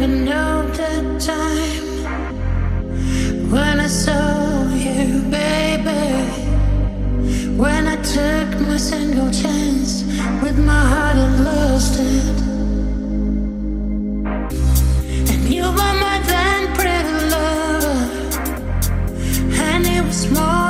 never know the time when I saw you, baby. When I took my single chance with my heart lost it. And you were my lover, and it was more.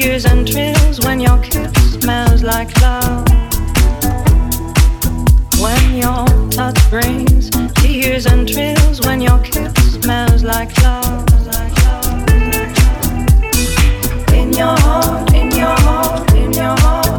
tears and thrills when your kiss smells like love. When your touch brings tears and thrills when your kiss smells like love. In your heart, in your heart, in your heart.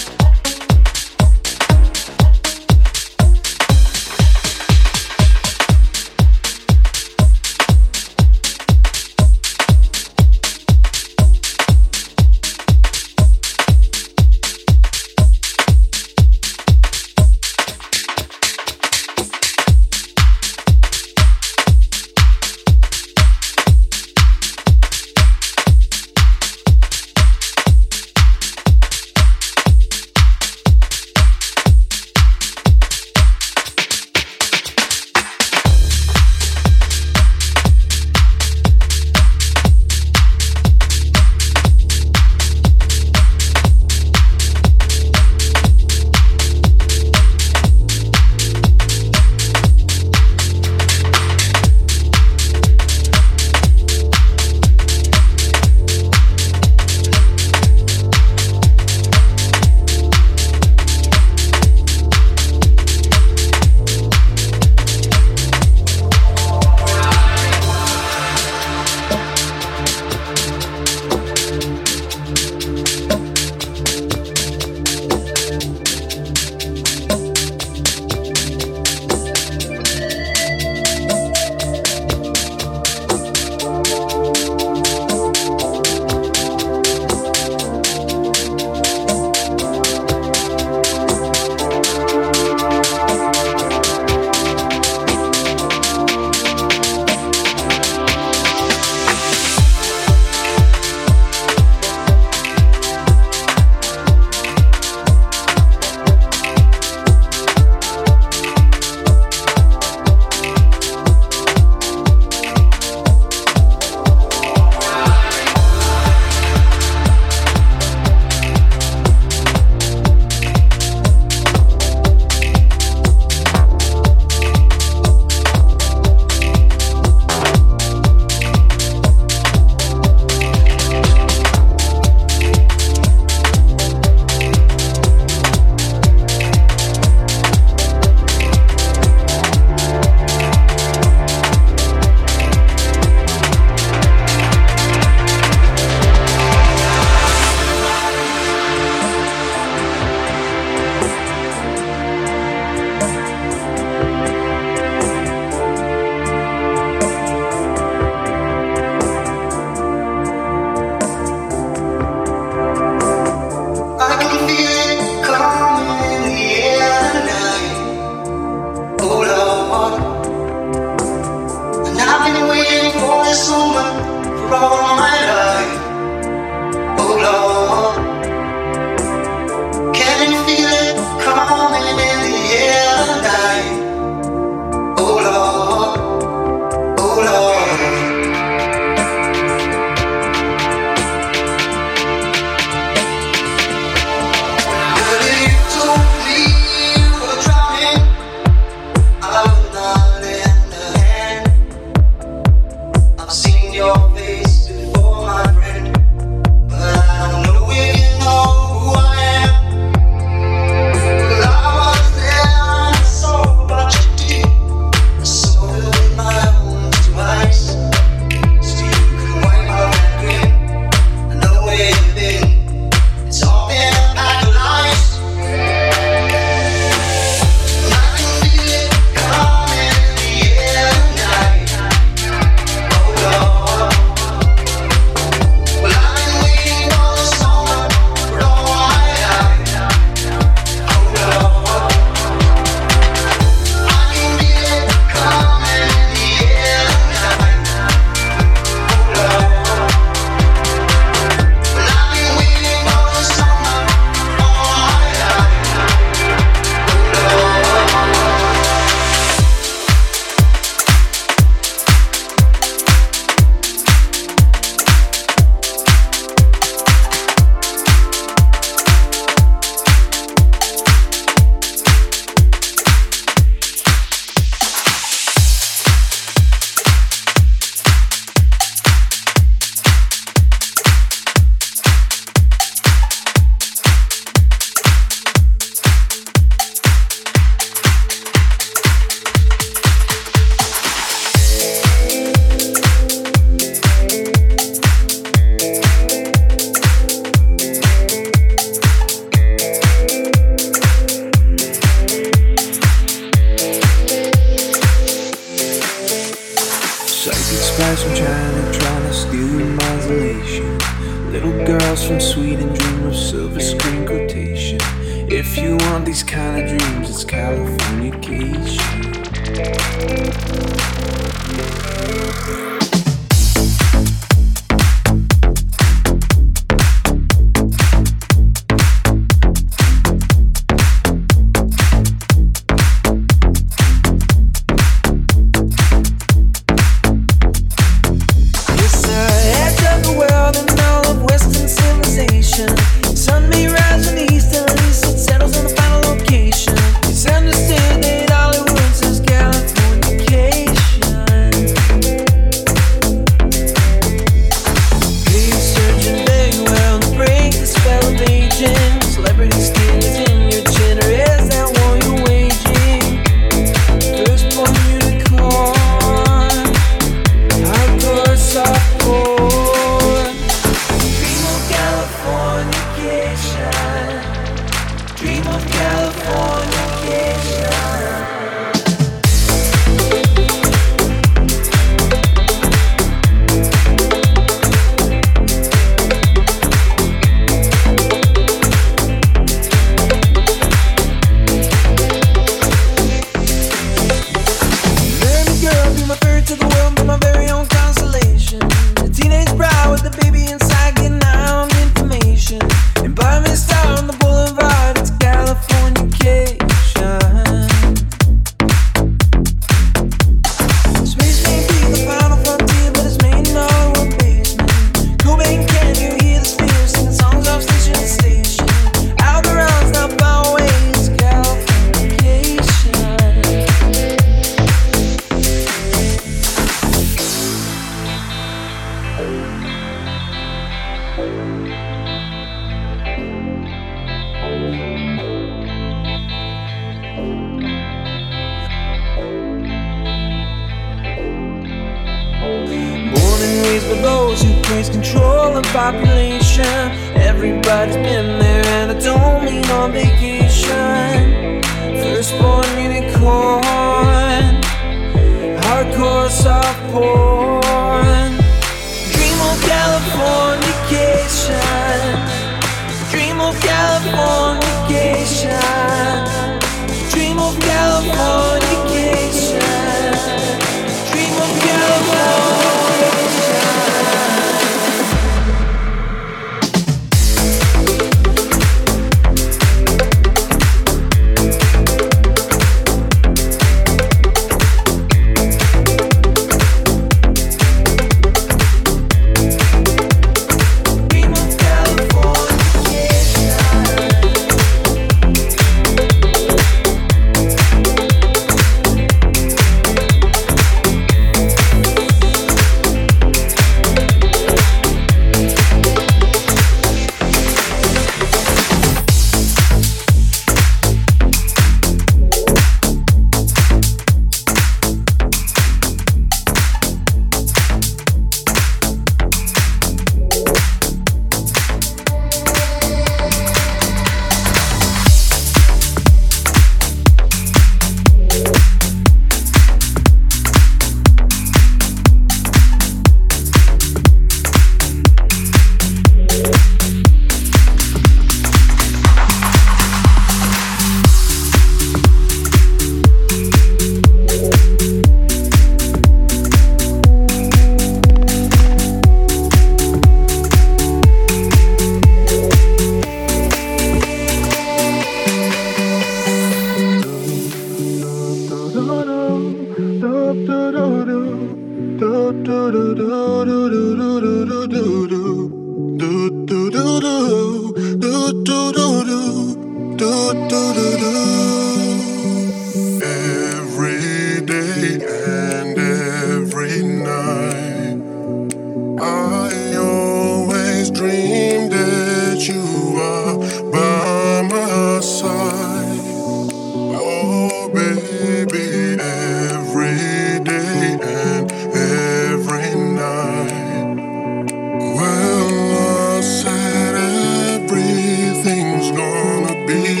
be.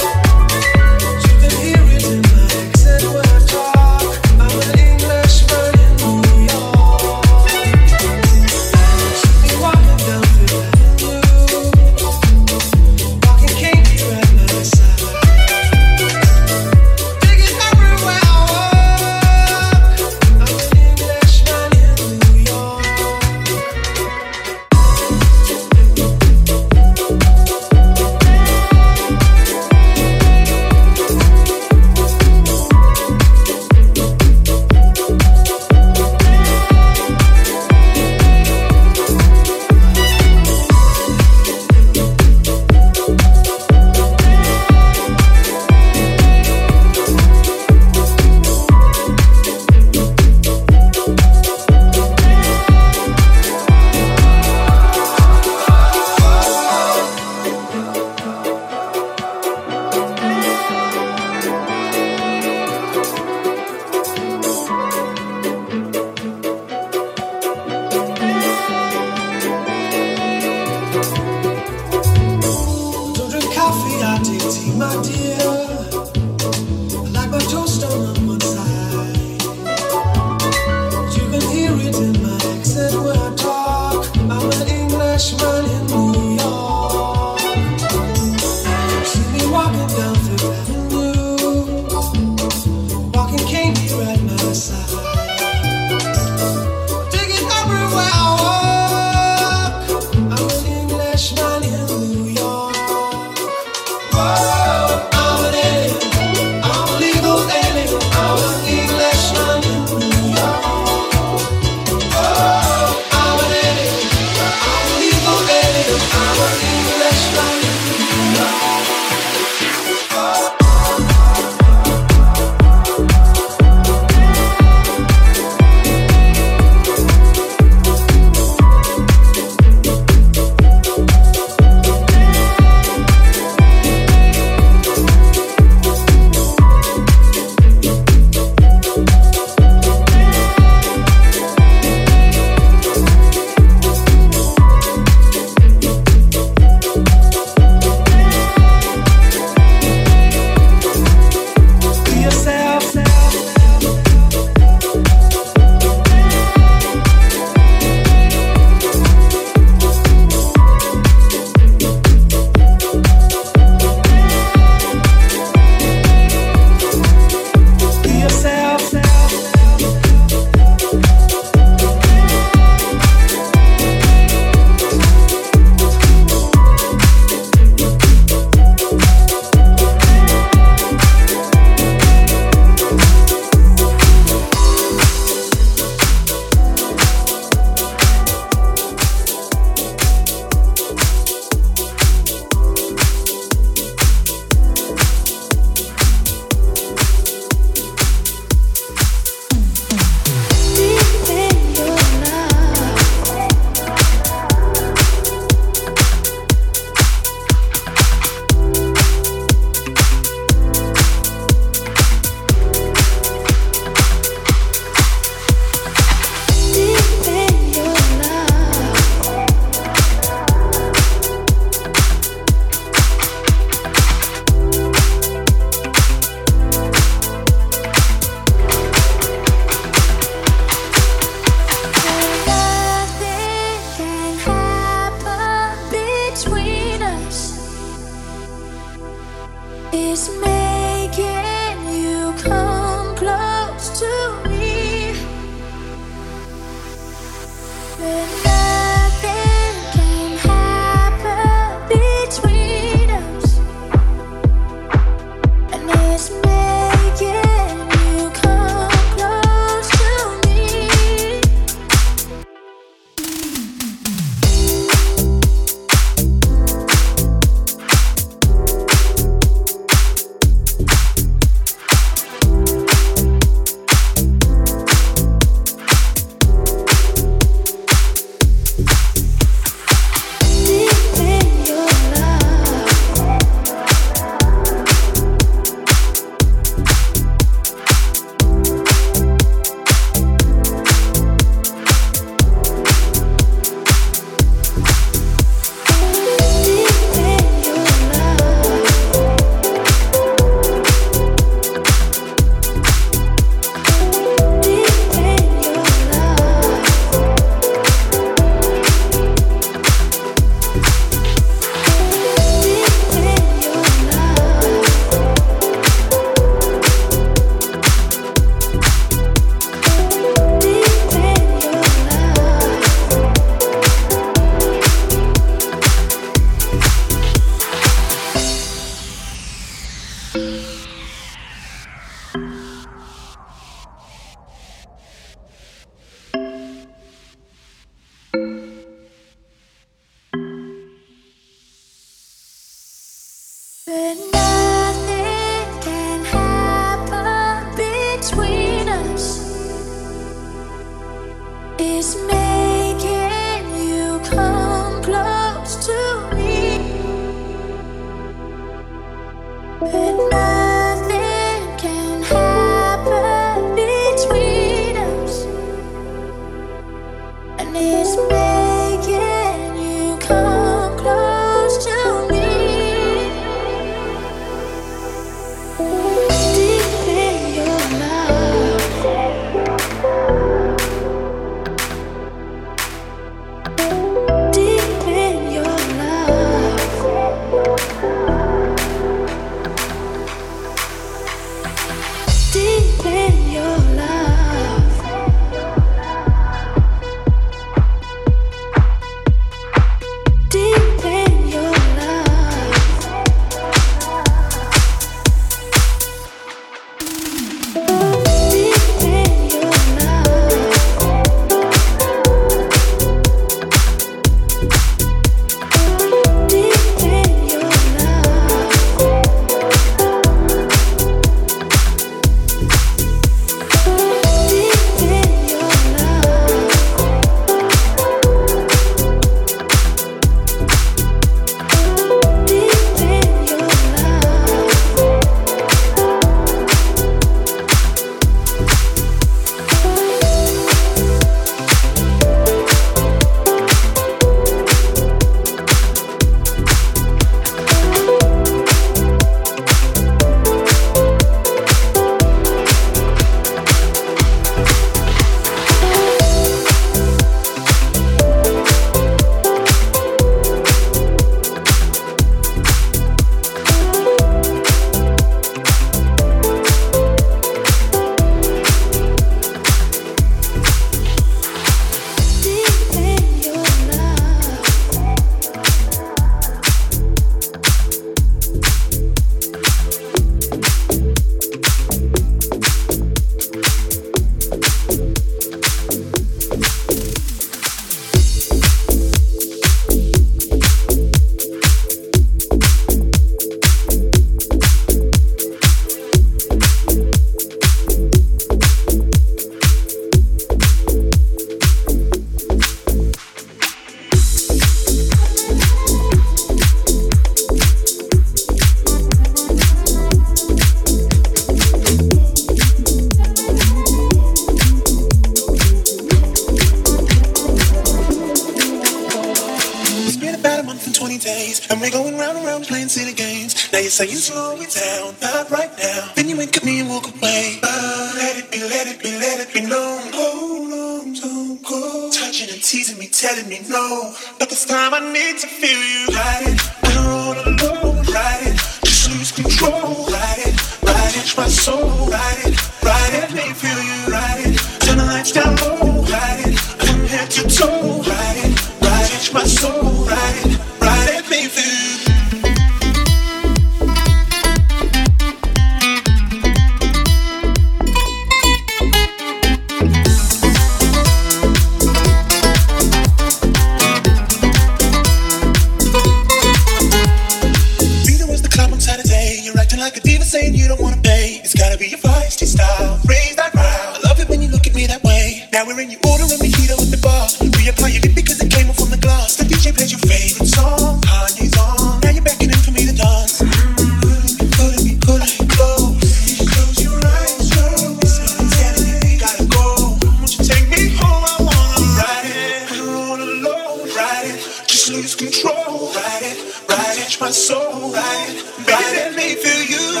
lose control. Ride it, ride it, my soul. Ride it, baby, let me feel you.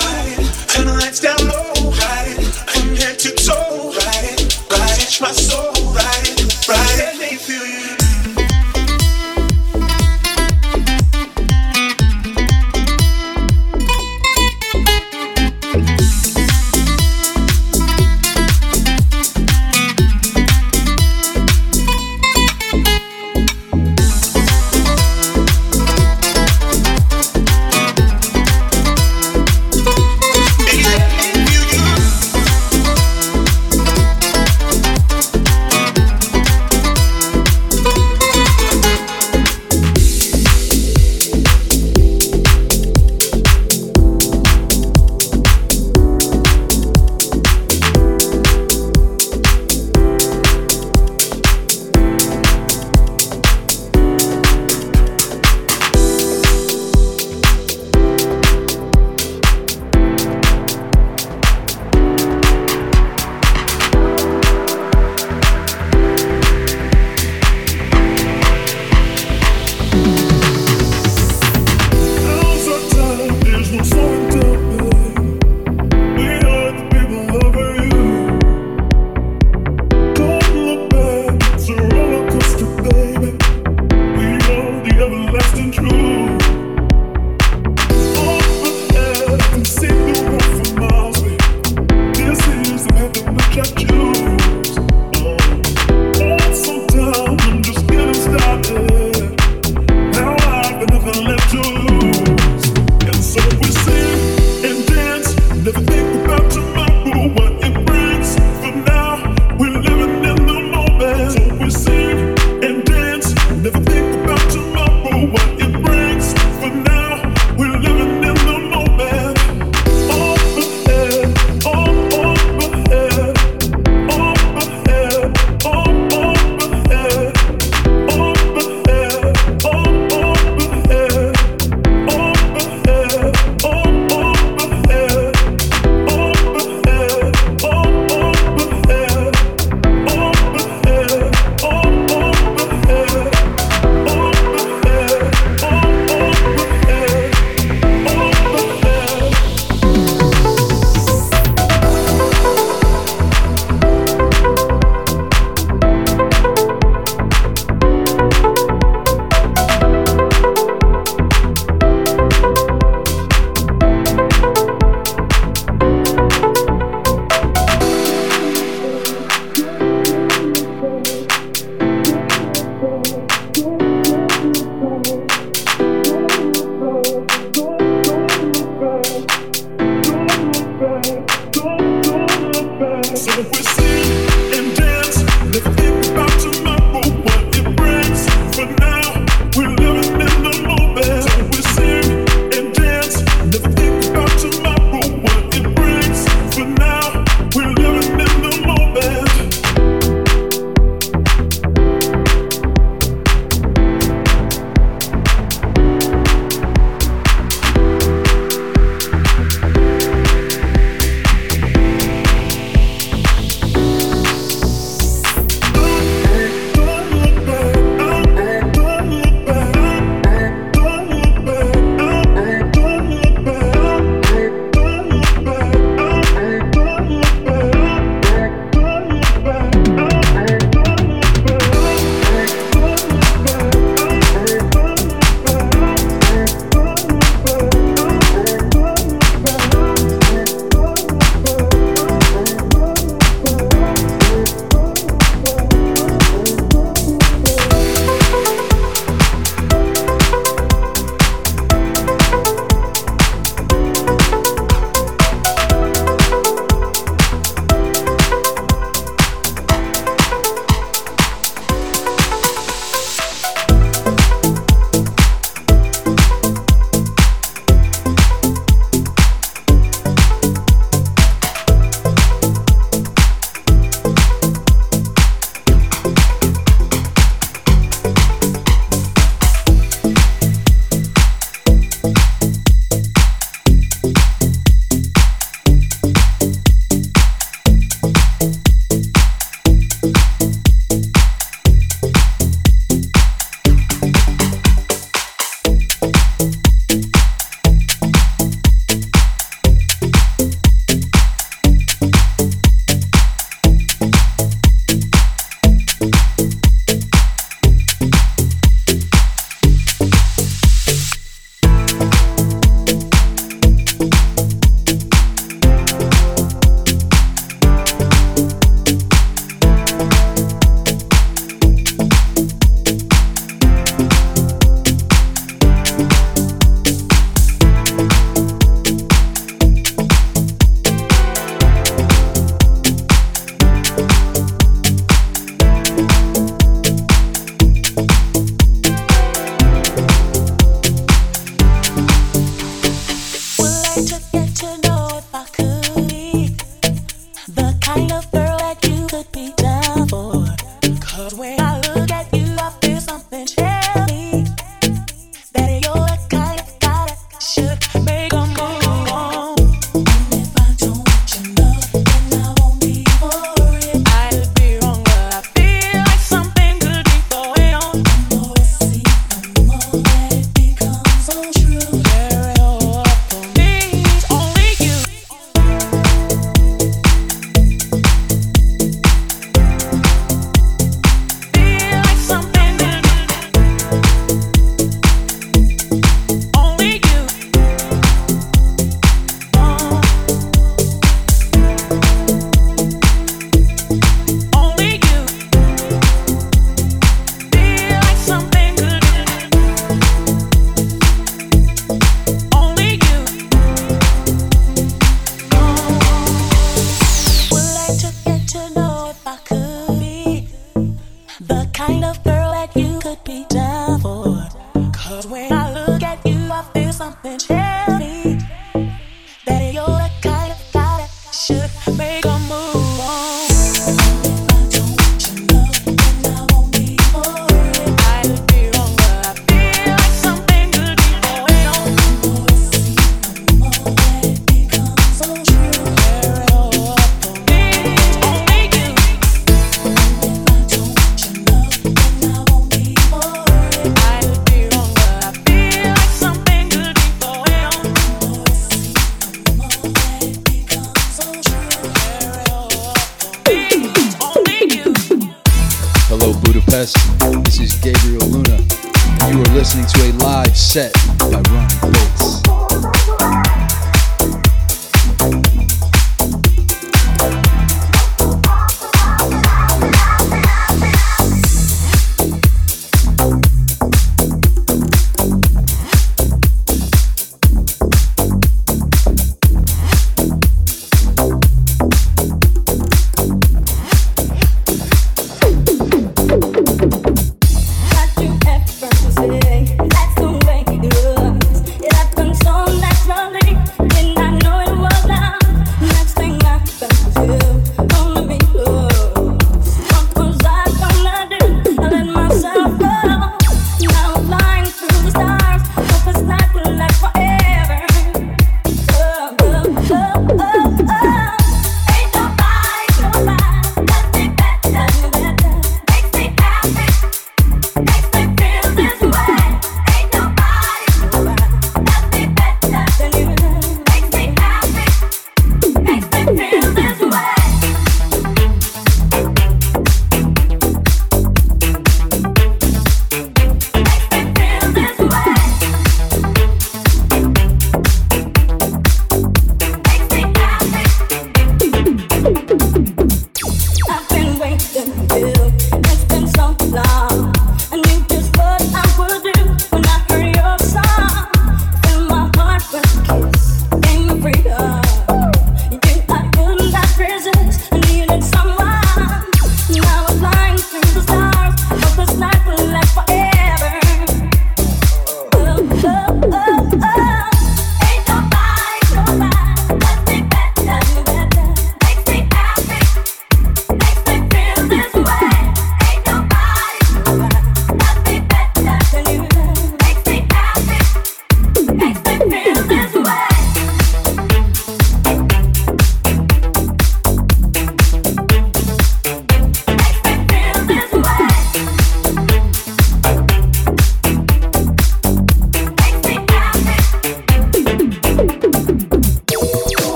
Turn the lights down low. Ride it, from head to toe. Ride it, ride it, my soul.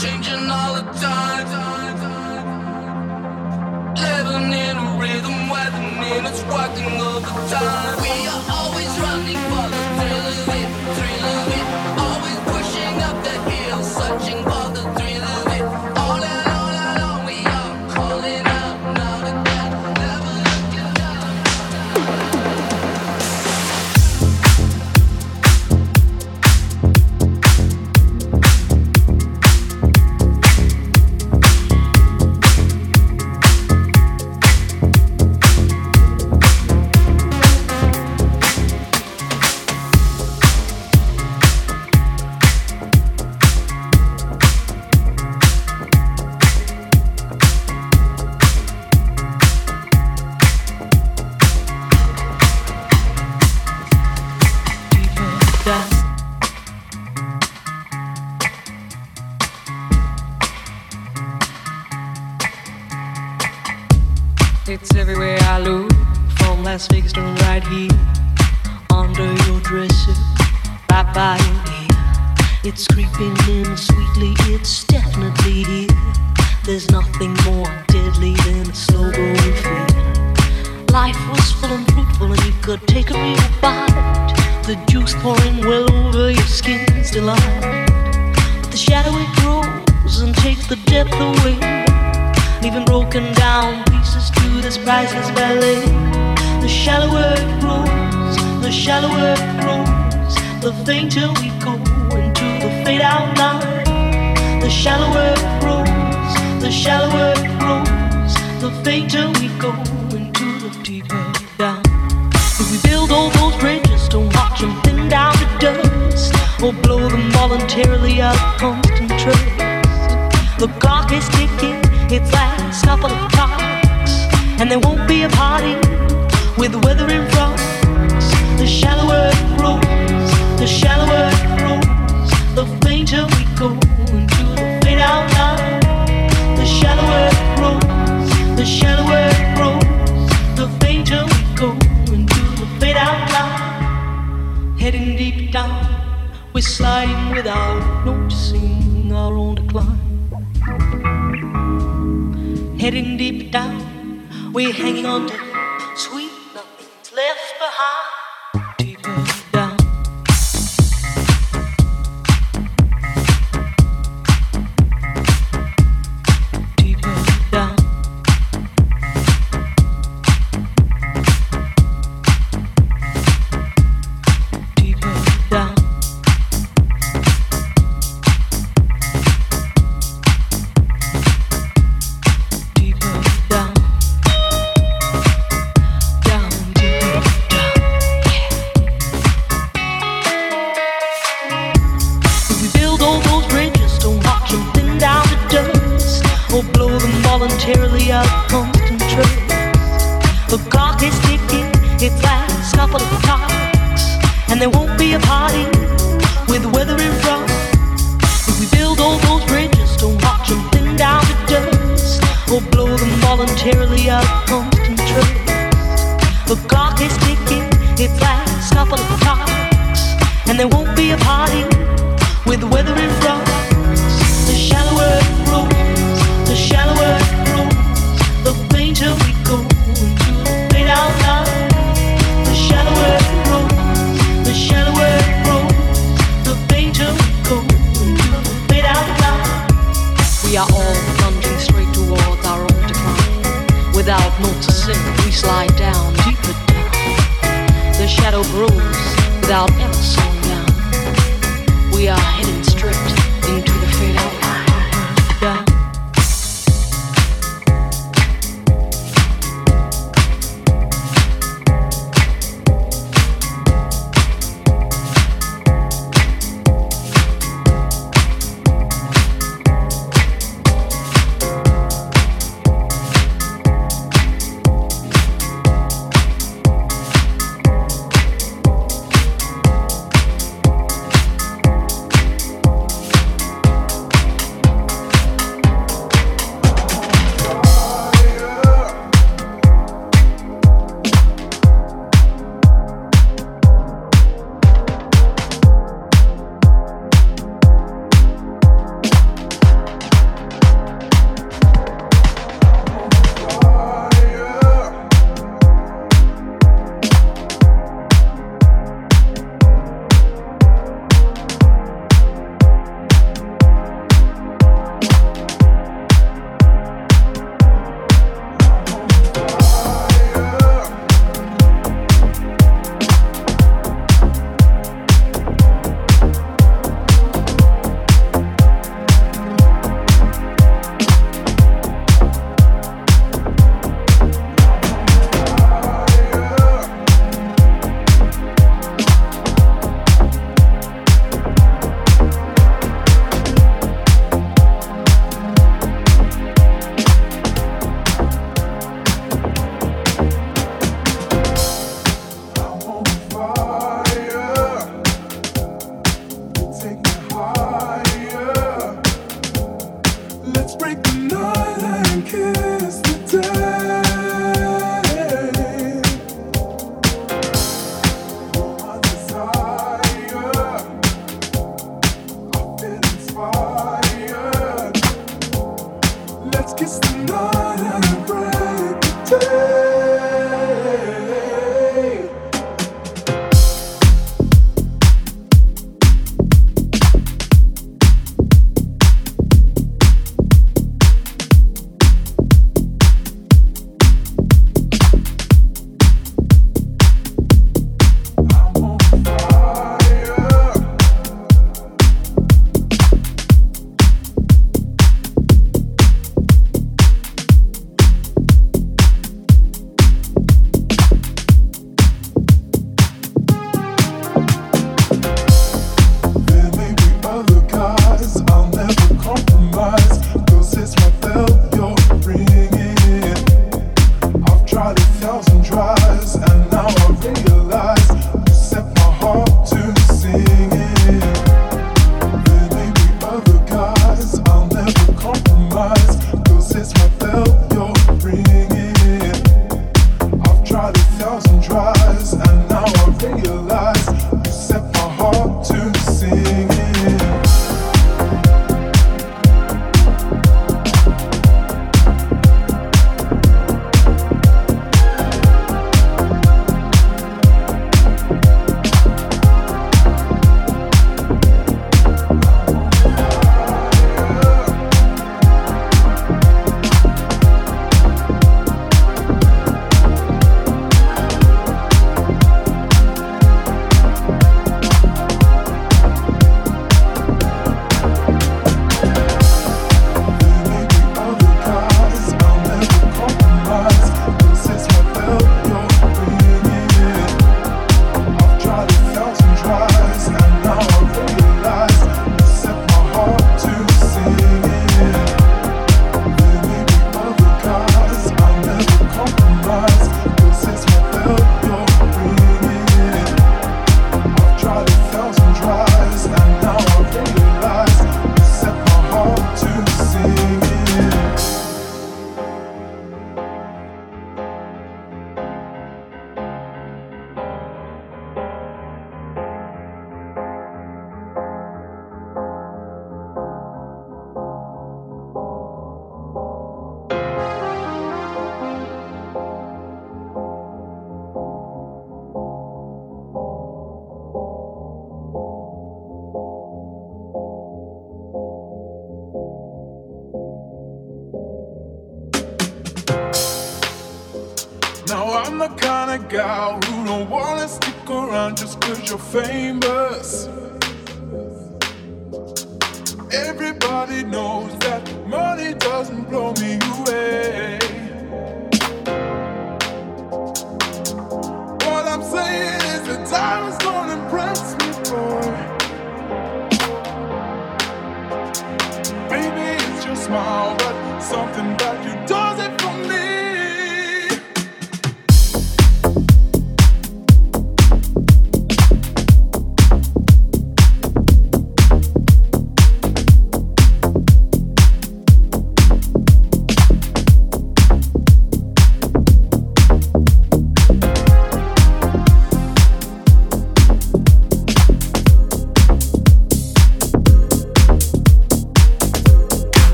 The depth away, leaving broken down pieces to this.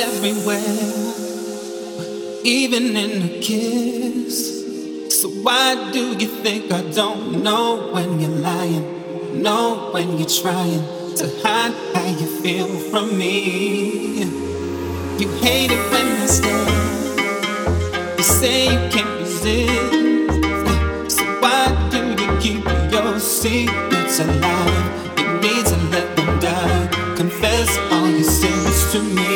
everywhere, even in a kiss. So why do you think I don't know when you're lying? Know when you're trying to hide how you feel from me? You hate it when I stare. You say you can't resist. So why do you keep your secrets alive? You need to let them die. Confess all your sins to me.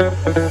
Worth? Going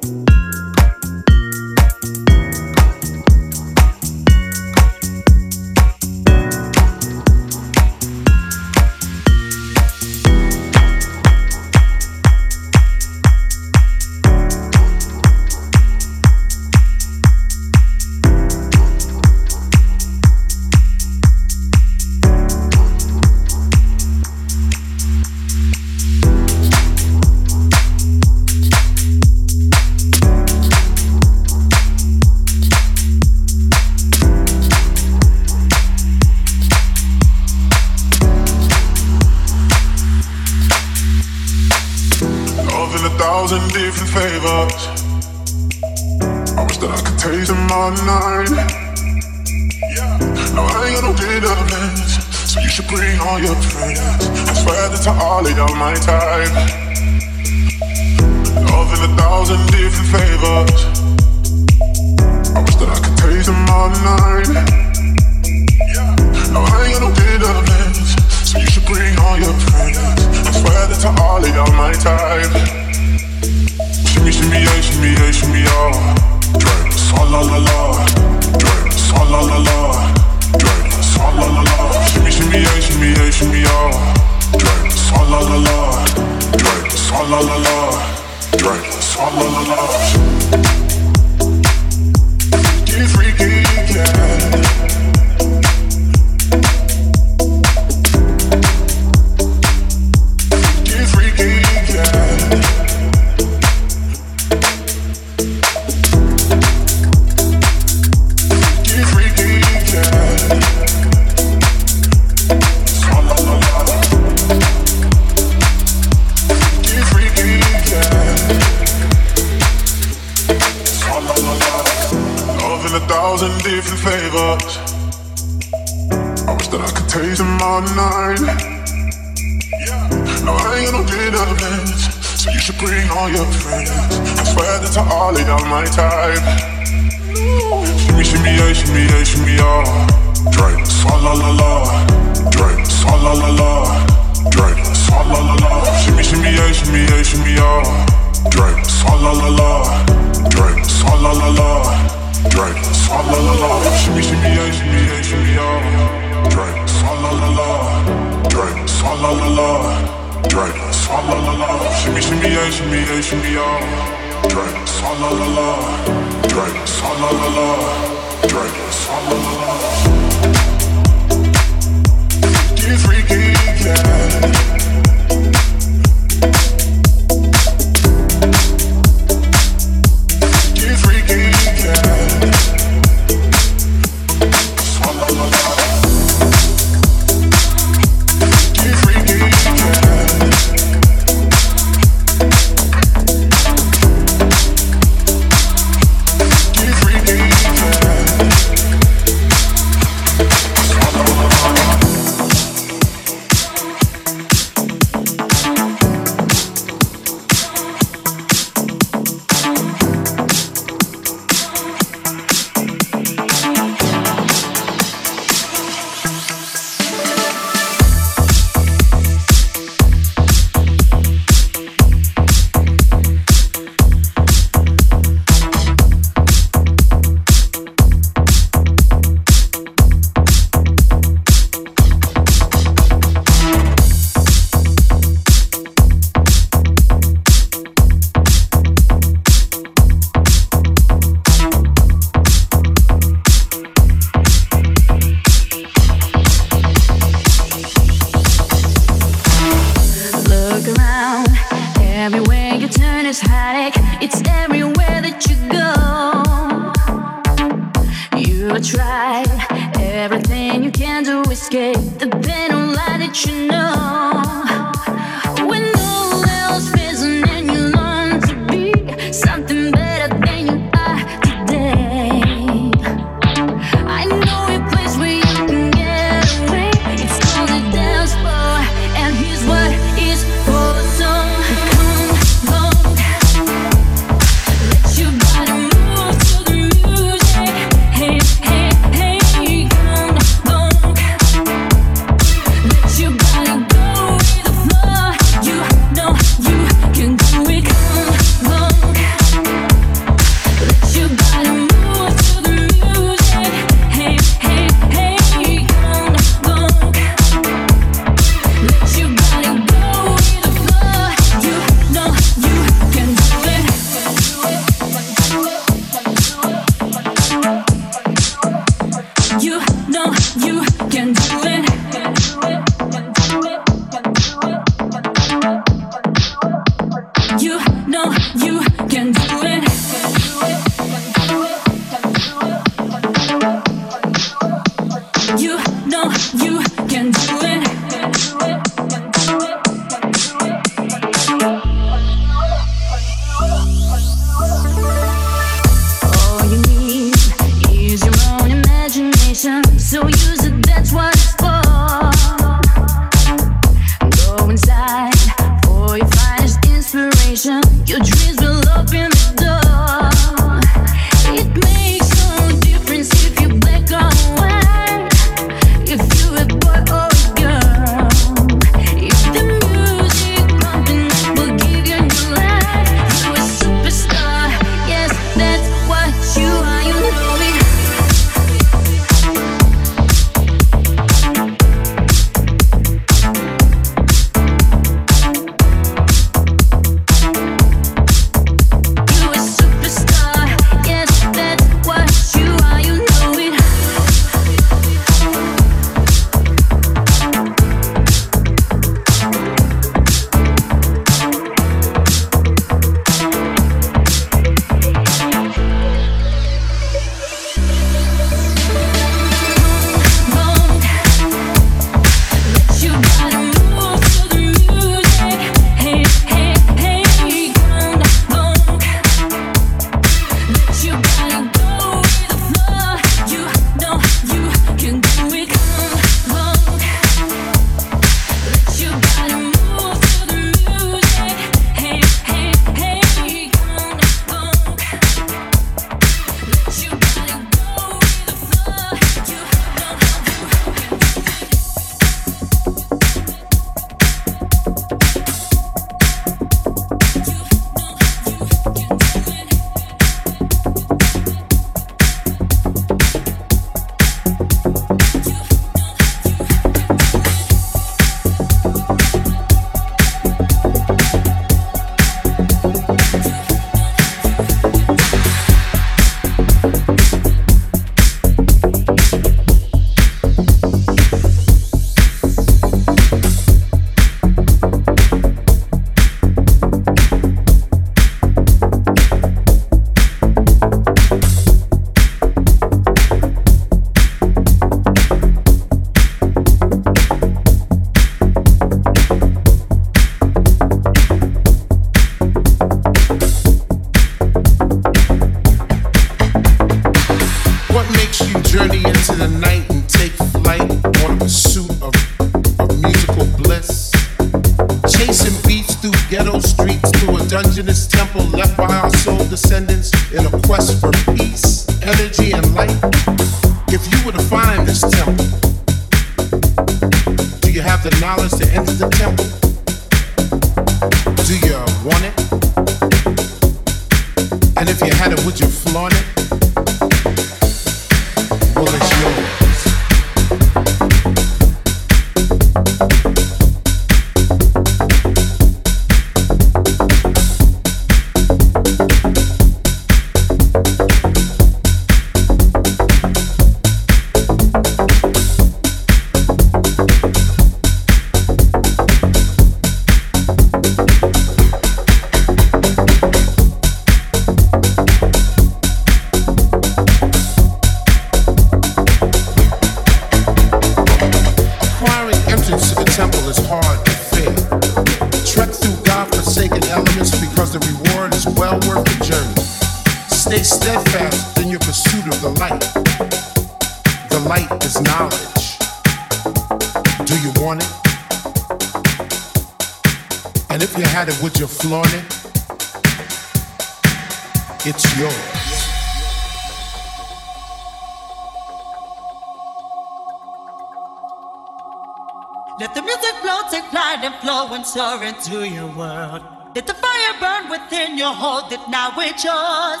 and soar into your world. Let the fire burn within your hold it now, it's yours.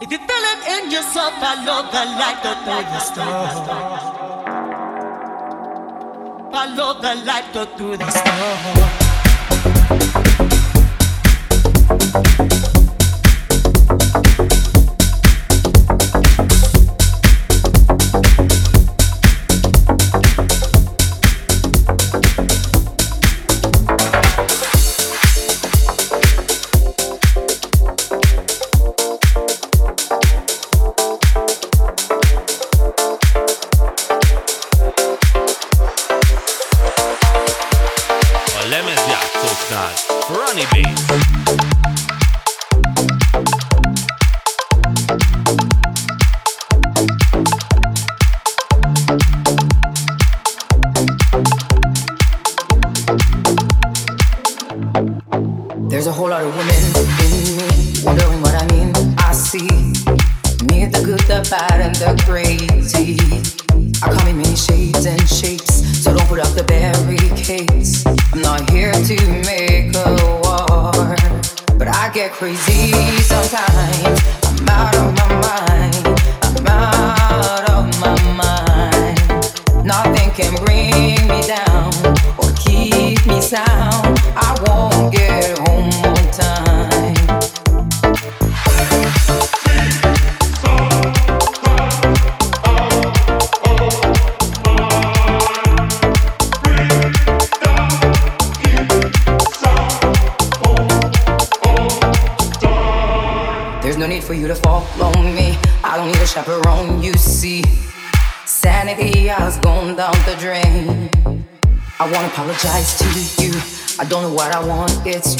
If you feel it in yourself, follow the light, go through your storm. Follow the light, go through the storm.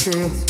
true.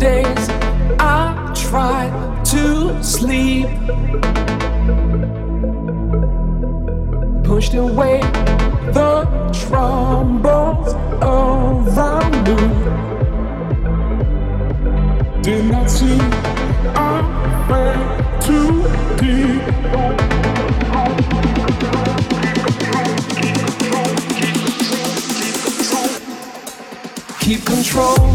days I try to sleep. Pushed away the troubles around me. Did not see I fell too deep. keep control